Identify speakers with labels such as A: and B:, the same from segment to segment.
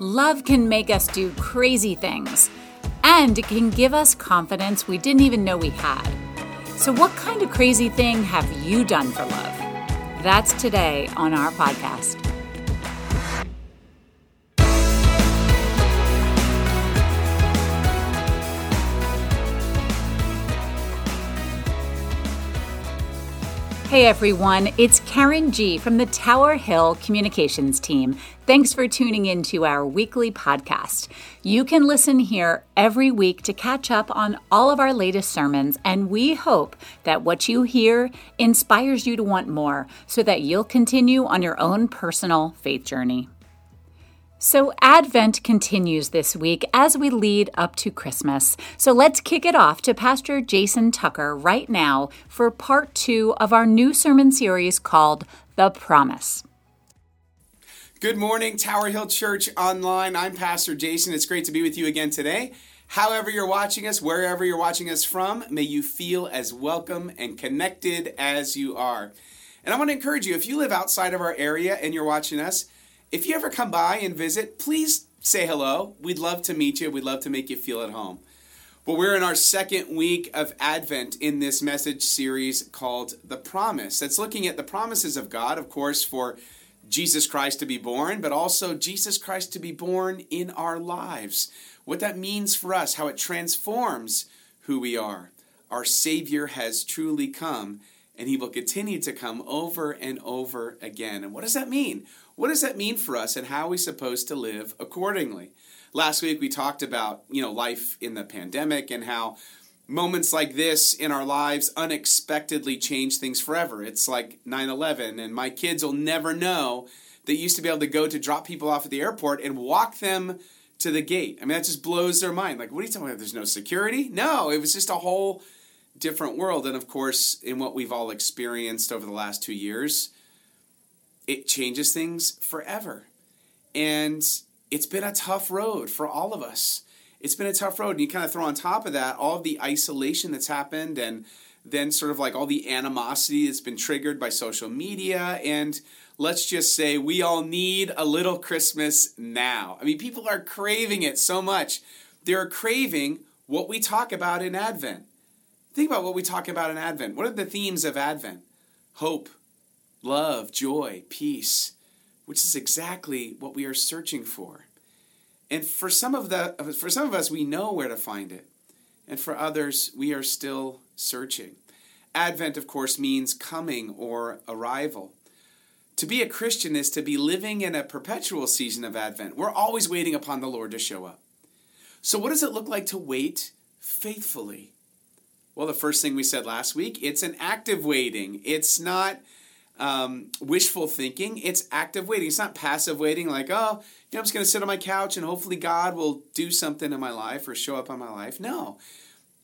A: Love can make us do crazy things, and it can give us confidence we didn't even know we had. So, what kind of crazy thing have you done for love? That's today on our podcast. Hey everyone, it's Karen G from the Tower Hill Communications team. Thanks for tuning in to our weekly podcast. You can listen here every week to catch up on all of our latest sermons, and we hope that what you hear inspires you to want more so that you'll continue on your own personal faith journey. So, Advent continues this week as we lead up to Christmas. So, let's kick it off to Pastor Jason Tucker right now for part two of our new sermon series called The Promise.
B: Good morning, Tower Hill Church Online. I'm Pastor Jason. It's great to be with you again today. However, you're watching us, wherever you're watching us from, may you feel as welcome and connected as you are. And I want to encourage you if you live outside of our area and you're watching us, if you ever come by and visit, please say hello. We'd love to meet you. We'd love to make you feel at home. Well, we're in our second week of Advent in this message series called The Promise. That's looking at the promises of God, of course, for Jesus Christ to be born, but also Jesus Christ to be born in our lives. What that means for us, how it transforms who we are. Our Savior has truly come, and He will continue to come over and over again. And what does that mean? What does that mean for us and how are we supposed to live accordingly? Last week we talked about, you know, life in the pandemic and how moments like this in our lives unexpectedly change things forever. It's like 9/11 and my kids will never know they used to be able to go to drop people off at the airport and walk them to the gate. I mean, that just blows their mind. Like, what are you talking about? There's no security? No, it was just a whole different world. And of course, in what we've all experienced over the last two years, it changes things forever. And it's been a tough road for all of us. It's been a tough road. And you kind of throw on top of that all of the isolation that's happened and then sort of like all the animosity that's been triggered by social media. And let's just say we all need a little Christmas now. I mean, people are craving it so much. They're craving what we talk about in Advent. Think about what we talk about in Advent. What are the themes of Advent? Hope, love, joy, peace, which is exactly what we are searching for. And for some of the for some of us we know where to find it. And for others we are still searching. Advent of course means coming or arrival. To be a Christian is to be living in a perpetual season of Advent. We're always waiting upon the Lord to show up. So what does it look like to wait faithfully? Well, the first thing we said last week, it's an active waiting. It's not um, wishful thinking. It's active waiting. It's not passive waiting, like, oh, you know, I'm just going to sit on my couch and hopefully God will do something in my life or show up on my life. No,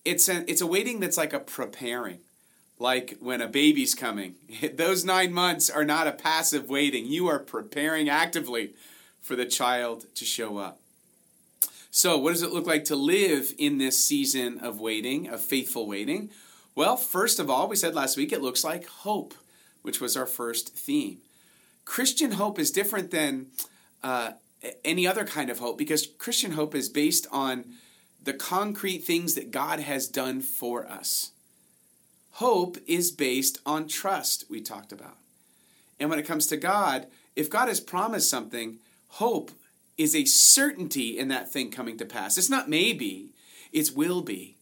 B: it's a, it's a waiting that's like a preparing, like when a baby's coming. Those nine months are not a passive waiting. You are preparing actively for the child to show up. So, what does it look like to live in this season of waiting, of faithful waiting? Well, first of all, we said last week, it looks like hope which was our first theme. Christian hope is different than uh, any other kind of hope because Christian hope is based on the concrete things that God has done for us. Hope is based on trust, we talked about. And when it comes to God, if God has promised something, hope is a certainty in that thing coming to pass. It's not maybe, it's will be.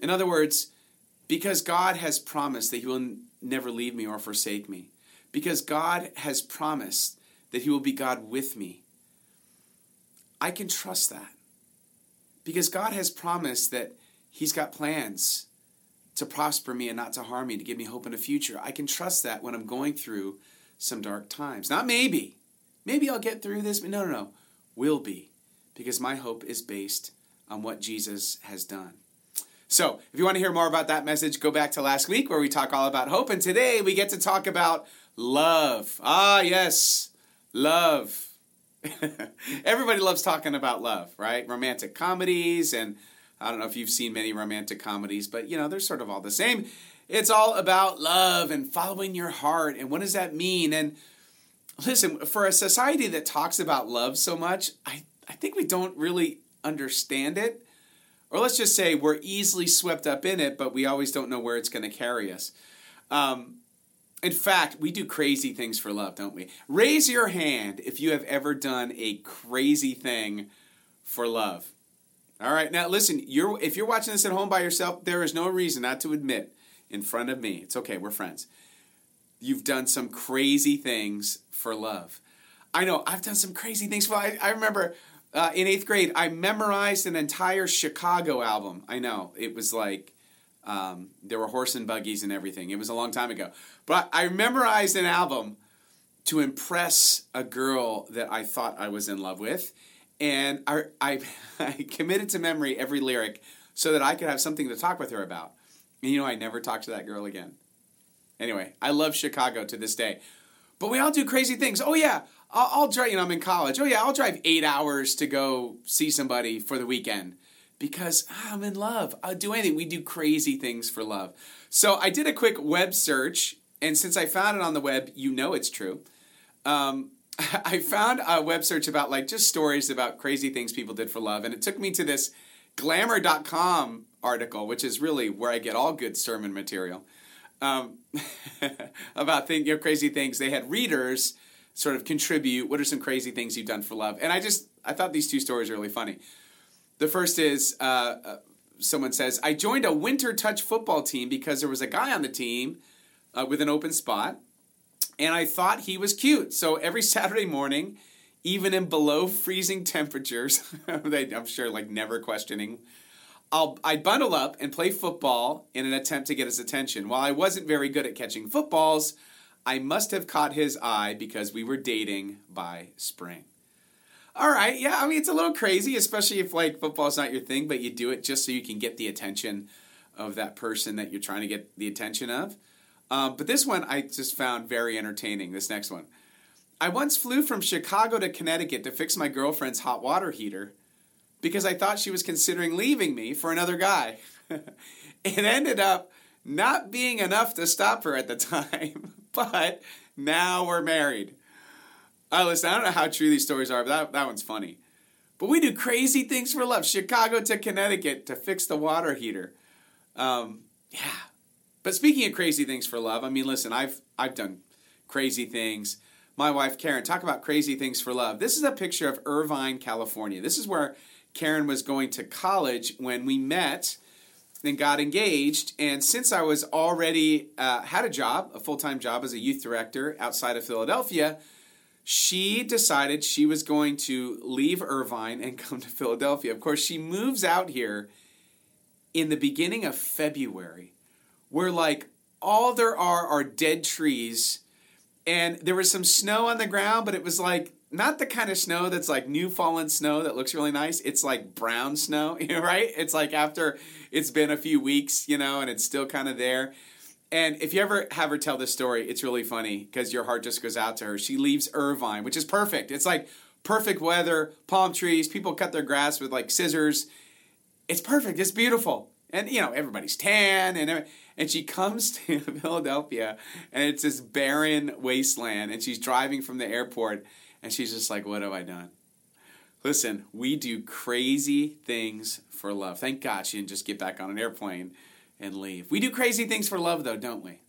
B: In other words, because God has promised that He will never leave me or forsake me. Because God has promised that He will be God with me. I can trust that. Because God has promised that He's got plans to prosper me and not to harm me, to give me hope in the future. I can trust that when I'm going through some dark times. Not maybe. Maybe I'll get through this, but no, no, no. Will be. Because my hope is based on what Jesus has done. So, if you want to hear more about that message, go back to last week where we talk all about hope. And today we get to talk about love. Ah, yes, love. Everybody loves talking about love, right? Romantic comedies, and I don't know if you've seen many romantic comedies, but you know, they're sort of all the same. It's all about love and following your heart. And what does that mean? And listen, for a society that talks about love so much, I I think we don't really understand it. Or let's just say we're easily swept up in it, but we always don't know where it's going to carry us. Um, in fact, we do crazy things for love, don't we? Raise your hand if you have ever done a crazy thing for love. All right, now listen, you're if you're watching this at home by yourself, there is no reason not to admit in front of me. It's okay, we're friends. You've done some crazy things for love. I know, I've done some crazy things for I, I remember uh, in eighth grade, I memorized an entire Chicago album. I know, it was like um, there were horse and buggies and everything. It was a long time ago. But I memorized an album to impress a girl that I thought I was in love with. And I, I, I committed to memory every lyric so that I could have something to talk with her about. And you know, I never talked to that girl again. Anyway, I love Chicago to this day. But we all do crazy things. Oh, yeah, I'll, I'll drive, you know, I'm in college. Oh, yeah, I'll drive eight hours to go see somebody for the weekend because ah, I'm in love. I'll do anything. We do crazy things for love. So I did a quick web search, and since I found it on the web, you know it's true. Um, I found a web search about like just stories about crazy things people did for love, and it took me to this glamour.com article, which is really where I get all good sermon material um, about think, you crazy things. They had readers sort of contribute. What are some crazy things you've done for love? And I just I thought these two stories are really funny. The first is uh, uh, someone says, I joined a winter touch football team because there was a guy on the team uh, with an open spot, and I thought he was cute. So every Saturday morning, even in below freezing temperatures, I'm sure like never questioning, I'll, I'd bundle up and play football in an attempt to get his attention. While I wasn't very good at catching footballs, I must have caught his eye because we were dating by spring all right, yeah, I mean it's a little crazy, especially if like football's not your thing, but you do it just so you can get the attention of that person that you're trying to get the attention of. Um, but this one I just found very entertaining. This next one. I once flew from Chicago to Connecticut to fix my girlfriend's hot water heater because I thought she was considering leaving me for another guy. it ended up not being enough to stop her at the time, but now we're married. Uh, listen, I don't know how true these stories are, but that, that one's funny. But we do crazy things for love. Chicago to Connecticut to fix the water heater. Um, yeah. But speaking of crazy things for love, I mean, listen, I've I've done crazy things. My wife Karen, talk about crazy things for love. This is a picture of Irvine, California. This is where Karen was going to college when we met and got engaged. And since I was already uh, had a job, a full time job as a youth director outside of Philadelphia, she decided she was going to leave Irvine and come to Philadelphia. Of course, she moves out here in the beginning of February, where like all there are are dead trees, and there was some snow on the ground, but it was like not the kind of snow that's like new fallen snow that looks really nice. It's like brown snow, right? It's like after it's been a few weeks, you know, and it's still kind of there. And if you ever have her tell this story, it's really funny because your heart just goes out to her. She leaves Irvine, which is perfect. It's like perfect weather, palm trees, people cut their grass with like scissors. It's perfect. It's beautiful. And you know, everybody's tan and and she comes to Philadelphia and it's this barren wasteland and she's driving from the airport and she's just like, "What have I done?" Listen, we do crazy things for love. Thank God she didn't just get back on an airplane and leave. We do crazy things for love, though, don't we?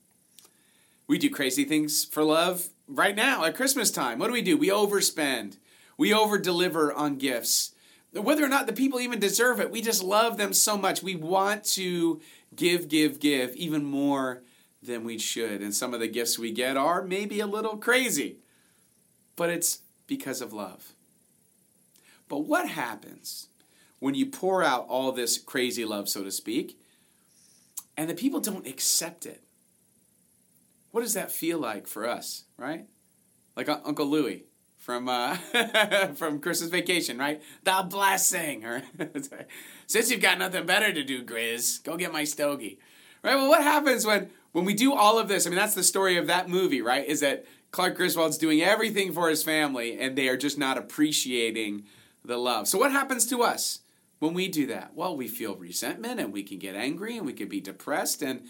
B: We do crazy things for love right now at Christmas time. What do we do? We overspend, we over deliver on gifts. Whether or not the people even deserve it, we just love them so much. We want to give, give, give even more than we should. And some of the gifts we get are maybe a little crazy, but it's because of love. But what happens when you pour out all this crazy love, so to speak, and the people don't accept it. What does that feel like for us, right? Like Uncle Louie from uh, from Christmas Vacation, right? The blessing. Or since you've got nothing better to do, Grizz, go get my stogie. Right? Well, what happens when when we do all of this? I mean, that's the story of that movie, right? Is that Clark Griswold's doing everything for his family, and they are just not appreciating the love. So what happens to us? when we do that? Well, we feel resentment and we can get angry and we can be depressed and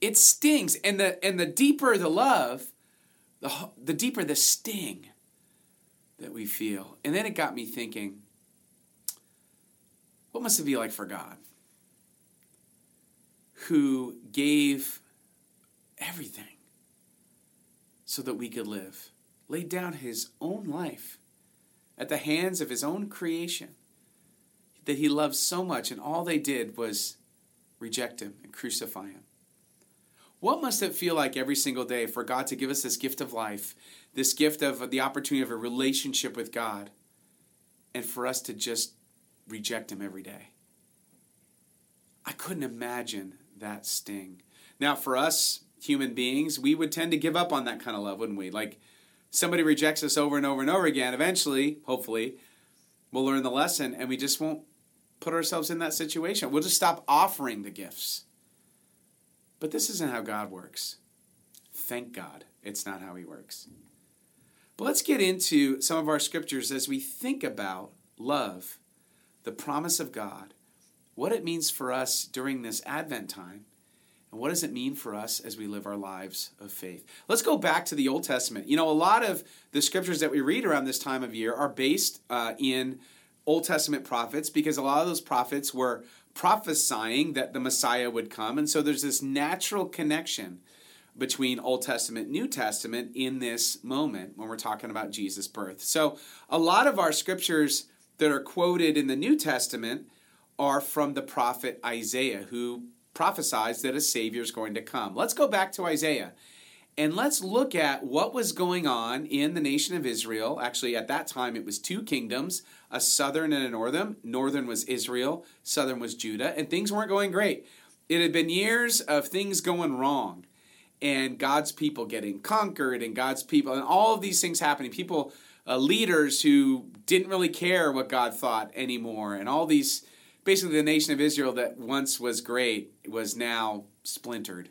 B: it stings. And the and the deeper the love, the the deeper the sting that we feel. And then it got me thinking, What must it be like for God? Who gave everything so that we could live, laid down his own life at the hands of his own creation that he loved so much, and all they did was reject him and crucify him. What must it feel like every single day for God to give us this gift of life, this gift of the opportunity of a relationship with God, and for us to just reject Him every day? I couldn't imagine that sting. Now, for us human beings, we would tend to give up on that kind of love, wouldn't we? Like somebody rejects us over and over and over again. Eventually, hopefully, we'll learn the lesson and we just won't put ourselves in that situation. We'll just stop offering the gifts. But this isn't how God works. Thank God it's not how He works. But let's get into some of our scriptures as we think about love, the promise of God, what it means for us during this Advent time, and what does it mean for us as we live our lives of faith? Let's go back to the Old Testament. You know, a lot of the scriptures that we read around this time of year are based uh, in Old Testament prophets because a lot of those prophets were prophesying that the Messiah would come. And so there's this natural connection between Old Testament New Testament in this moment when we're talking about Jesus' birth. So a lot of our scriptures that are quoted in the New Testament are from the prophet Isaiah, who prophesies that a Savior is going to come. Let's go back to Isaiah and let's look at what was going on in the nation of Israel. Actually, at that time, it was two kingdoms a southern and a northern. Northern was Israel, southern was Judah, and things weren't going great. It had been years of things going wrong and God's people getting conquered and God's people and all of these things happening. People, uh, leaders who didn't really care what God thought anymore, and all these basically the nation of Israel that once was great was now splintered.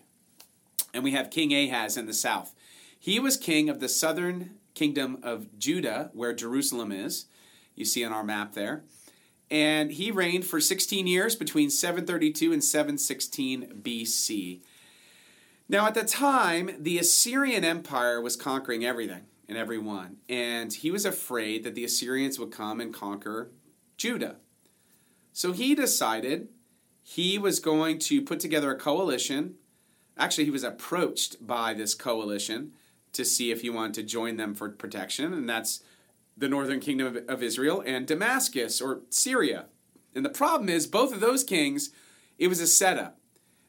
B: And we have King Ahaz in the south. He was king of the southern kingdom of Judah, where Jerusalem is you see on our map there. And he reigned for 16 years between 732 and 716 BC. Now, at the time, the Assyrian Empire was conquering everything and everyone. And he was afraid that the Assyrians would come and conquer Judah. So he decided he was going to put together a coalition. Actually, he was approached by this coalition to see if he wanted to join them for protection. And that's the northern kingdom of Israel, and Damascus or Syria. And the problem is, both of those kings, it was a setup.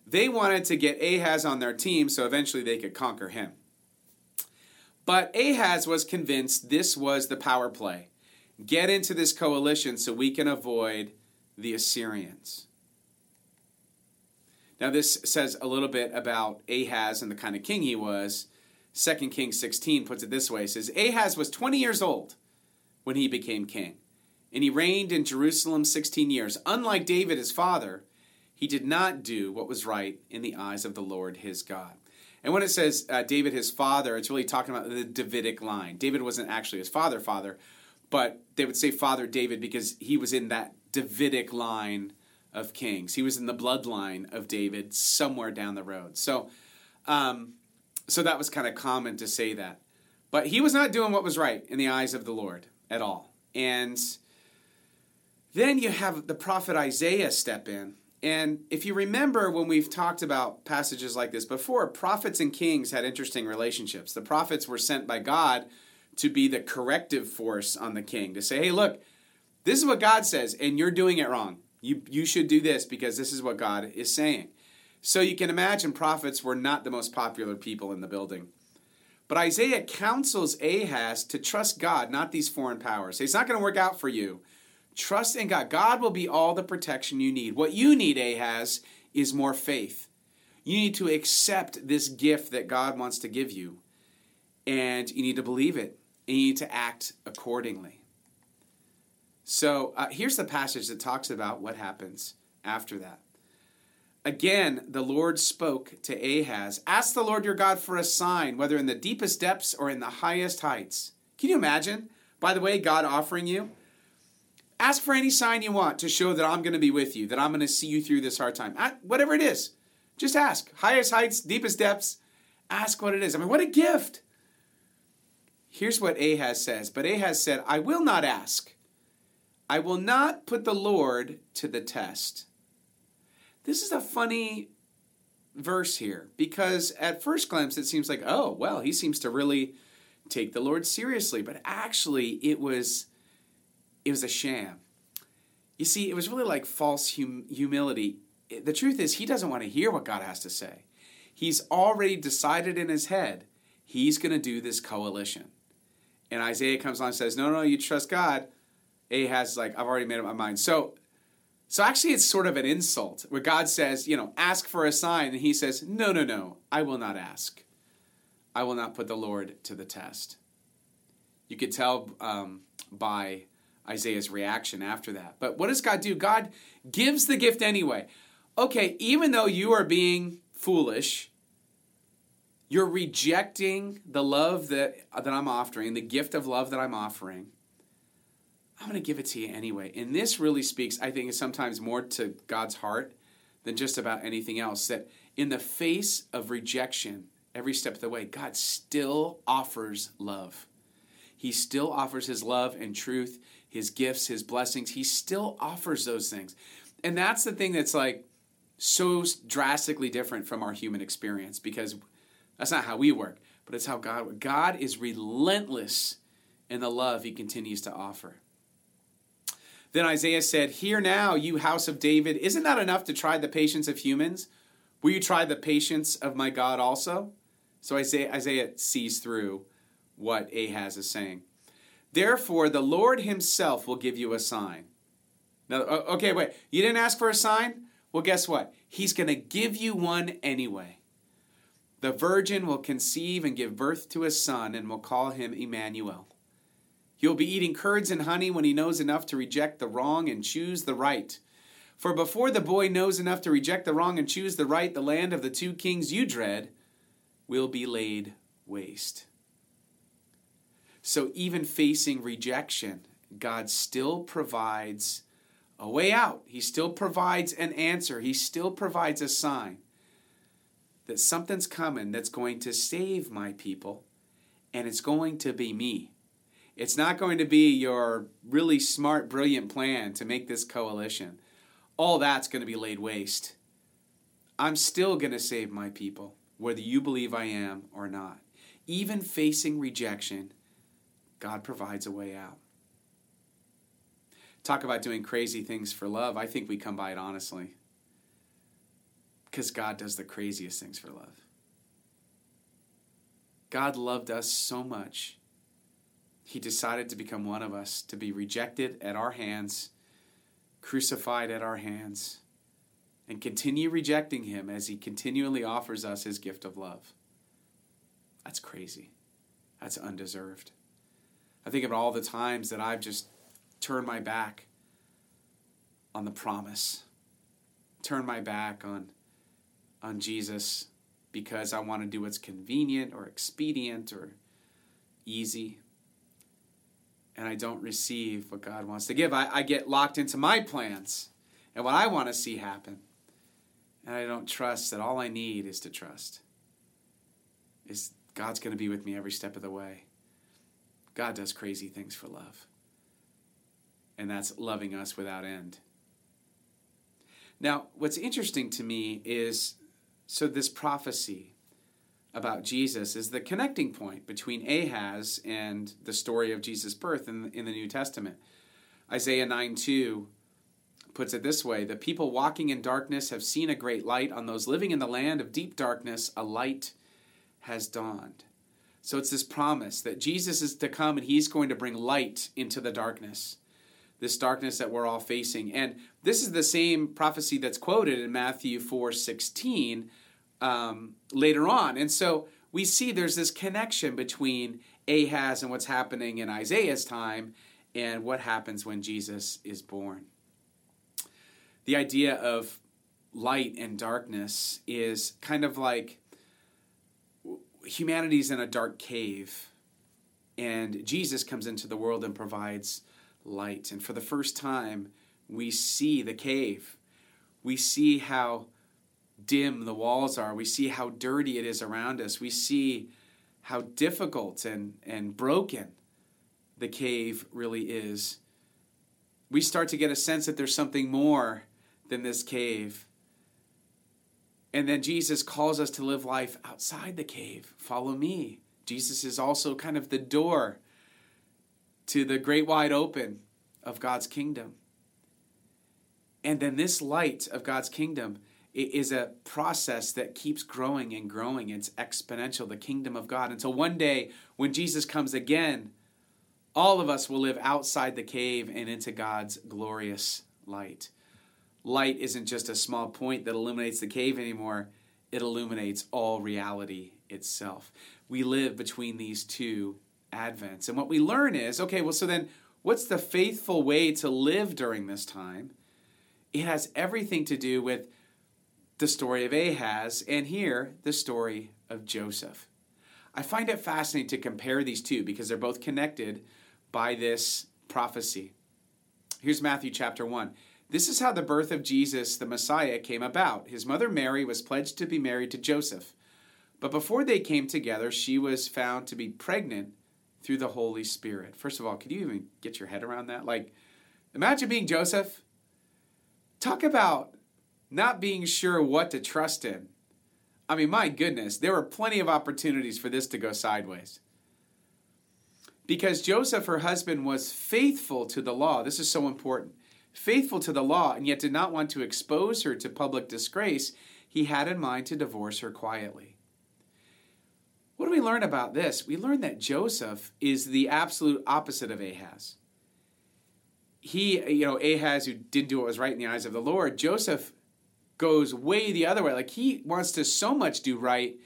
B: They wanted to get Ahaz on their team so eventually they could conquer him. But Ahaz was convinced this was the power play. Get into this coalition so we can avoid the Assyrians. Now, this says a little bit about Ahaz and the kind of king he was. 2 Kings 16 puts it this way it says, Ahaz was 20 years old when he became king. And he reigned in Jerusalem 16 years. Unlike David, his father, he did not do what was right in the eyes of the Lord his God. And when it says uh, David, his father, it's really talking about the Davidic line. David wasn't actually his father, father, but they would say Father David because he was in that Davidic line of kings. He was in the bloodline of David somewhere down the road. So, um, so that was kind of common to say that. But he was not doing what was right in the eyes of the Lord at all. And then you have the prophet Isaiah step in. And if you remember when we've talked about passages like this before, prophets and kings had interesting relationships. The prophets were sent by God to be the corrective force on the king, to say, hey, look, this is what God says, and you're doing it wrong. You, you should do this because this is what God is saying. So you can imagine prophets were not the most popular people in the building. But Isaiah counsels Ahaz to trust God, not these foreign powers. It's not going to work out for you. Trust in God. God will be all the protection you need. What you need, Ahaz, is more faith. You need to accept this gift that God wants to give you, and you need to believe it, and you need to act accordingly. So uh, here's the passage that talks about what happens after that. Again, the Lord spoke to Ahaz Ask the Lord your God for a sign, whether in the deepest depths or in the highest heights. Can you imagine, by the way, God offering you? Ask for any sign you want to show that I'm going to be with you, that I'm going to see you through this hard time. Whatever it is, just ask. Highest heights, deepest depths, ask what it is. I mean, what a gift. Here's what Ahaz says. But Ahaz said, I will not ask. I will not put the Lord to the test. This is a funny verse here because at first glance it seems like, oh, well, he seems to really take the Lord seriously, but actually it was it was a sham. You see, it was really like false hum- humility. The truth is he doesn't want to hear what God has to say. He's already decided in his head he's going to do this coalition. And Isaiah comes along and says, "No, no, you trust God." Ahaz like, "I've already made up my mind." So so actually, it's sort of an insult where God says, you know, ask for a sign. And he says, no, no, no, I will not ask. I will not put the Lord to the test. You could tell um, by Isaiah's reaction after that. But what does God do? God gives the gift anyway. Okay, even though you are being foolish, you're rejecting the love that, that I'm offering, the gift of love that I'm offering I'm going to give it to you anyway. And this really speaks, I think, sometimes more to God's heart than just about anything else. That in the face of rejection, every step of the way, God still offers love. He still offers His love and truth, His gifts, His blessings. He still offers those things. And that's the thing that's like so drastically different from our human experience because that's not how we work, but it's how God God is relentless in the love he continues to offer. Then Isaiah said, Hear now, you house of David, isn't that enough to try the patience of humans? Will you try the patience of my God also? So Isaiah, Isaiah sees through what Ahaz is saying. Therefore, the Lord himself will give you a sign. Now, okay, wait, you didn't ask for a sign? Well, guess what? He's going to give you one anyway. The virgin will conceive and give birth to a son and will call him Emmanuel. He'll be eating curds and honey when he knows enough to reject the wrong and choose the right. For before the boy knows enough to reject the wrong and choose the right, the land of the two kings you dread will be laid waste. So, even facing rejection, God still provides a way out. He still provides an answer. He still provides a sign that something's coming that's going to save my people, and it's going to be me. It's not going to be your really smart, brilliant plan to make this coalition. All that's going to be laid waste. I'm still going to save my people, whether you believe I am or not. Even facing rejection, God provides a way out. Talk about doing crazy things for love. I think we come by it honestly. Because God does the craziest things for love. God loved us so much he decided to become one of us, to be rejected at our hands, crucified at our hands, and continue rejecting him as he continually offers us his gift of love. That's crazy. That's undeserved. I think about all the times that I've just turned my back on the promise, turned my back on, on Jesus because I want to do what's convenient or expedient or easy and I don't receive what God wants to give. I, I get locked into my plans and what I want to see happen. And I don't trust that all I need is to trust. Is God's going to be with me every step of the way. God does crazy things for love. And that's loving us without end. Now, what's interesting to me is so this prophecy about Jesus is the connecting point between Ahaz and the story of Jesus' birth in, in the New Testament. Isaiah 9 2 puts it this way The people walking in darkness have seen a great light. On those living in the land of deep darkness, a light has dawned. So it's this promise that Jesus is to come and he's going to bring light into the darkness, this darkness that we're all facing. And this is the same prophecy that's quoted in Matthew 4 16 um, later on. And so we see there's this connection between Ahaz and what's happening in Isaiah's time and what happens when Jesus is born. The idea of light and darkness is kind of like humanity's in a dark cave, and Jesus comes into the world and provides light. And for the first time, we see the cave. We see how dim the walls are. We see how dirty it is around us. We see how difficult and, and broken the cave really is. we start to get a sense that there's something more than this cave. And then Jesus calls us to live life outside the cave. Follow me. Jesus is also kind of the door to the great wide open of God's kingdom. And then this light of God's kingdom is a process that keeps growing and growing. It's exponential, the kingdom of God. Until one day, when Jesus comes again, all of us will live outside the cave and into God's glorious light. Light isn't just a small point that illuminates the cave anymore, it illuminates all reality itself. We live between these two advents. And what we learn is okay, well, so then what's the faithful way to live during this time? It has everything to do with the story of Ahaz and here the story of Joseph. I find it fascinating to compare these two because they're both connected by this prophecy. Here's Matthew chapter 1. This is how the birth of Jesus, the Messiah, came about. His mother Mary was pledged to be married to Joseph. But before they came together, she was found to be pregnant through the Holy Spirit. First of all, could you even get your head around that? Like, imagine being Joseph. Talk about not being sure what to trust in. I mean, my goodness, there were plenty of opportunities for this to go sideways. Because Joseph, her husband, was faithful to the law. This is so important. Faithful to the law, and yet did not want to expose her to public disgrace, he had in mind to divorce her quietly. What do we learn about this? We learn that Joseph is the absolute opposite of Ahaz. He, you know, Ahaz, who didn't do what was right in the eyes of the Lord, Joseph goes way the other way. Like he wants to so much do right,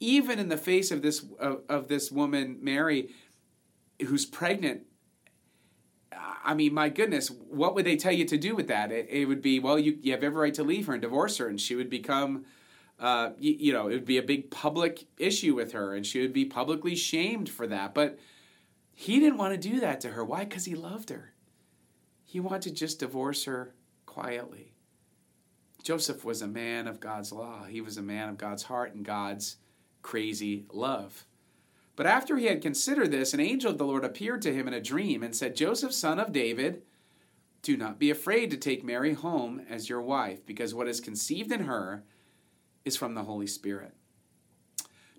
B: even in the face of this of, of this woman Mary, who's pregnant. I mean, my goodness, what would they tell you to do with that? It, it would be, well, you, you have every right to leave her and divorce her, and she would become, uh, you, you know, it would be a big public issue with her, and she would be publicly shamed for that. But he didn't want to do that to her. Why? Because he loved her. He wanted to just divorce her quietly. Joseph was a man of God's law. He was a man of God's heart and God's crazy love. But after he had considered this, an angel of the Lord appeared to him in a dream and said, Joseph, son of David, do not be afraid to take Mary home as your wife, because what is conceived in her is from the Holy Spirit.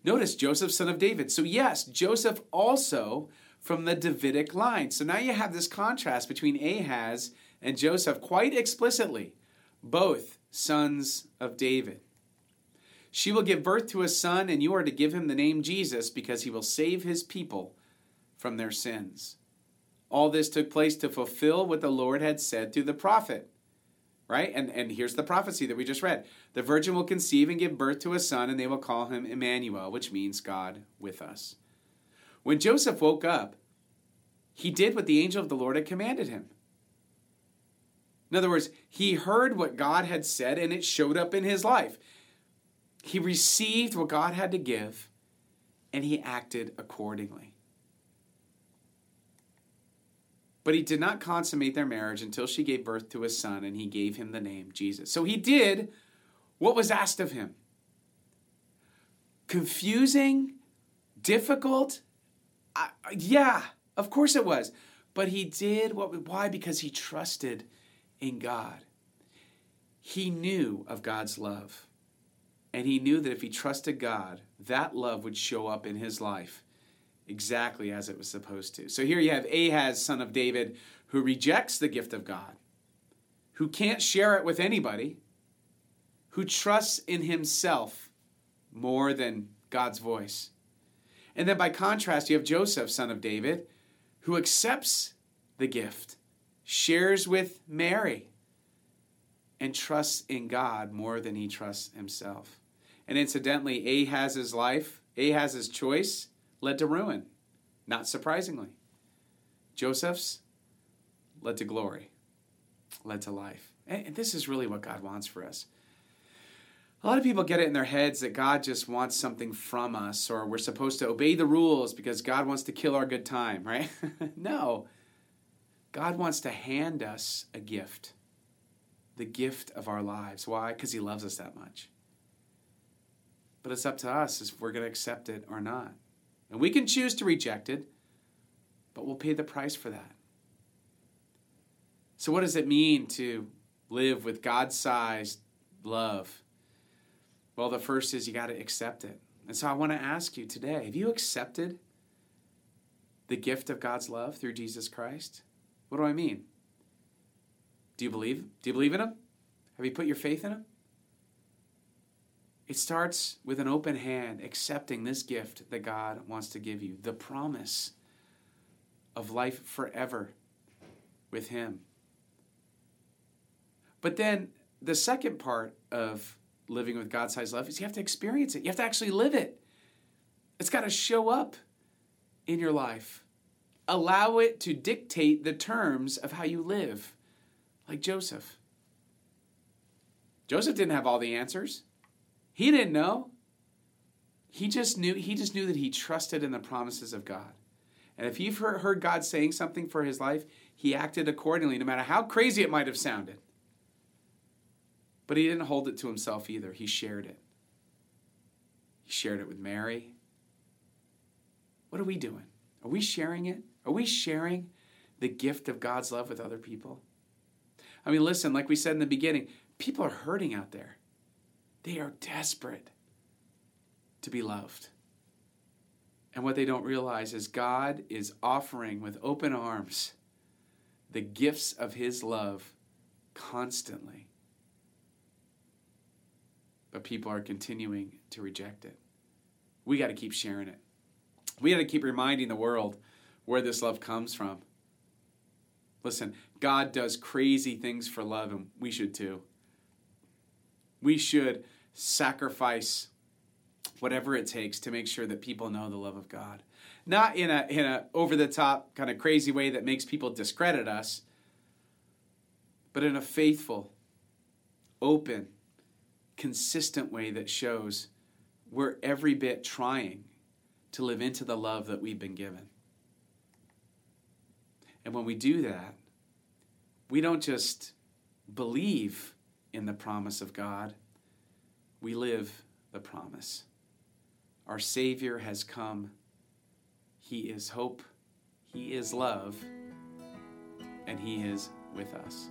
B: Notice Joseph, son of David. So, yes, Joseph also from the Davidic line. So now you have this contrast between Ahaz and Joseph quite explicitly. Both sons of David. She will give birth to a son, and you are to give him the name Jesus because he will save his people from their sins. All this took place to fulfill what the Lord had said through the prophet. Right? And, and here's the prophecy that we just read. The virgin will conceive and give birth to a son, and they will call him Emmanuel, which means God with us. When Joseph woke up, he did what the angel of the Lord had commanded him. In other words, he heard what God had said and it showed up in his life. He received what God had to give and he acted accordingly. But he did not consummate their marriage until she gave birth to a son and he gave him the name Jesus. So he did what was asked of him. Confusing, difficult. Uh, yeah, of course it was. But he did what why because he trusted in God. He knew of God's love. And he knew that if he trusted God, that love would show up in his life exactly as it was supposed to. So here you have Ahaz, son of David, who rejects the gift of God, who can't share it with anybody, who trusts in himself more than God's voice. And then by contrast, you have Joseph, son of David, who accepts the gift shares with Mary, and trusts in God more than he trusts himself. And incidentally, Ahaz's life, Ahaz's choice led to ruin, not surprisingly. Joseph's led to glory, led to life. And this is really what God wants for us. A lot of people get it in their heads that God just wants something from us, or we're supposed to obey the rules because God wants to kill our good time, right? no. God wants to hand us a gift the gift of our lives. Why? Because He loves us that much. But it's up to us if we're going to accept it or not. And we can choose to reject it, but we'll pay the price for that. So, what does it mean to live with God sized love? Well, the first is you got to accept it. And so I want to ask you today have you accepted the gift of God's love through Jesus Christ? What do I mean? Do you believe? Do you believe in Him? Have you put your faith in Him? It starts with an open hand, accepting this gift that God wants to give you the promise of life forever with Him. But then the second part of living with God sized love is you have to experience it. You have to actually live it. It's got to show up in your life. Allow it to dictate the terms of how you live, like Joseph. Joseph didn't have all the answers. He didn't know. He just knew he just knew that he trusted in the promises of God. And if you've heard God saying something for his life, he acted accordingly, no matter how crazy it might have sounded. But he didn't hold it to himself either. He shared it. He shared it with Mary. What are we doing? Are we sharing it? Are we sharing the gift of God's love with other people? I mean, listen, like we said in the beginning, people are hurting out there. They are desperate to be loved. And what they don't realize is God is offering with open arms the gifts of His love constantly but people are continuing to reject it. We got to keep sharing it. We got to keep reminding the world where this love comes from. Listen, God does crazy things for love, and we should too. We should sacrifice whatever it takes to make sure that people know the love of God. Not in a in a over the top kind of crazy way that makes people discredit us, but in a faithful, open, consistent way that shows we're every bit trying to live into the love that we've been given. And when we do that, we don't just believe in the promise of God, we live the promise. Our Savior has come. He is hope, He is love, and He is with us.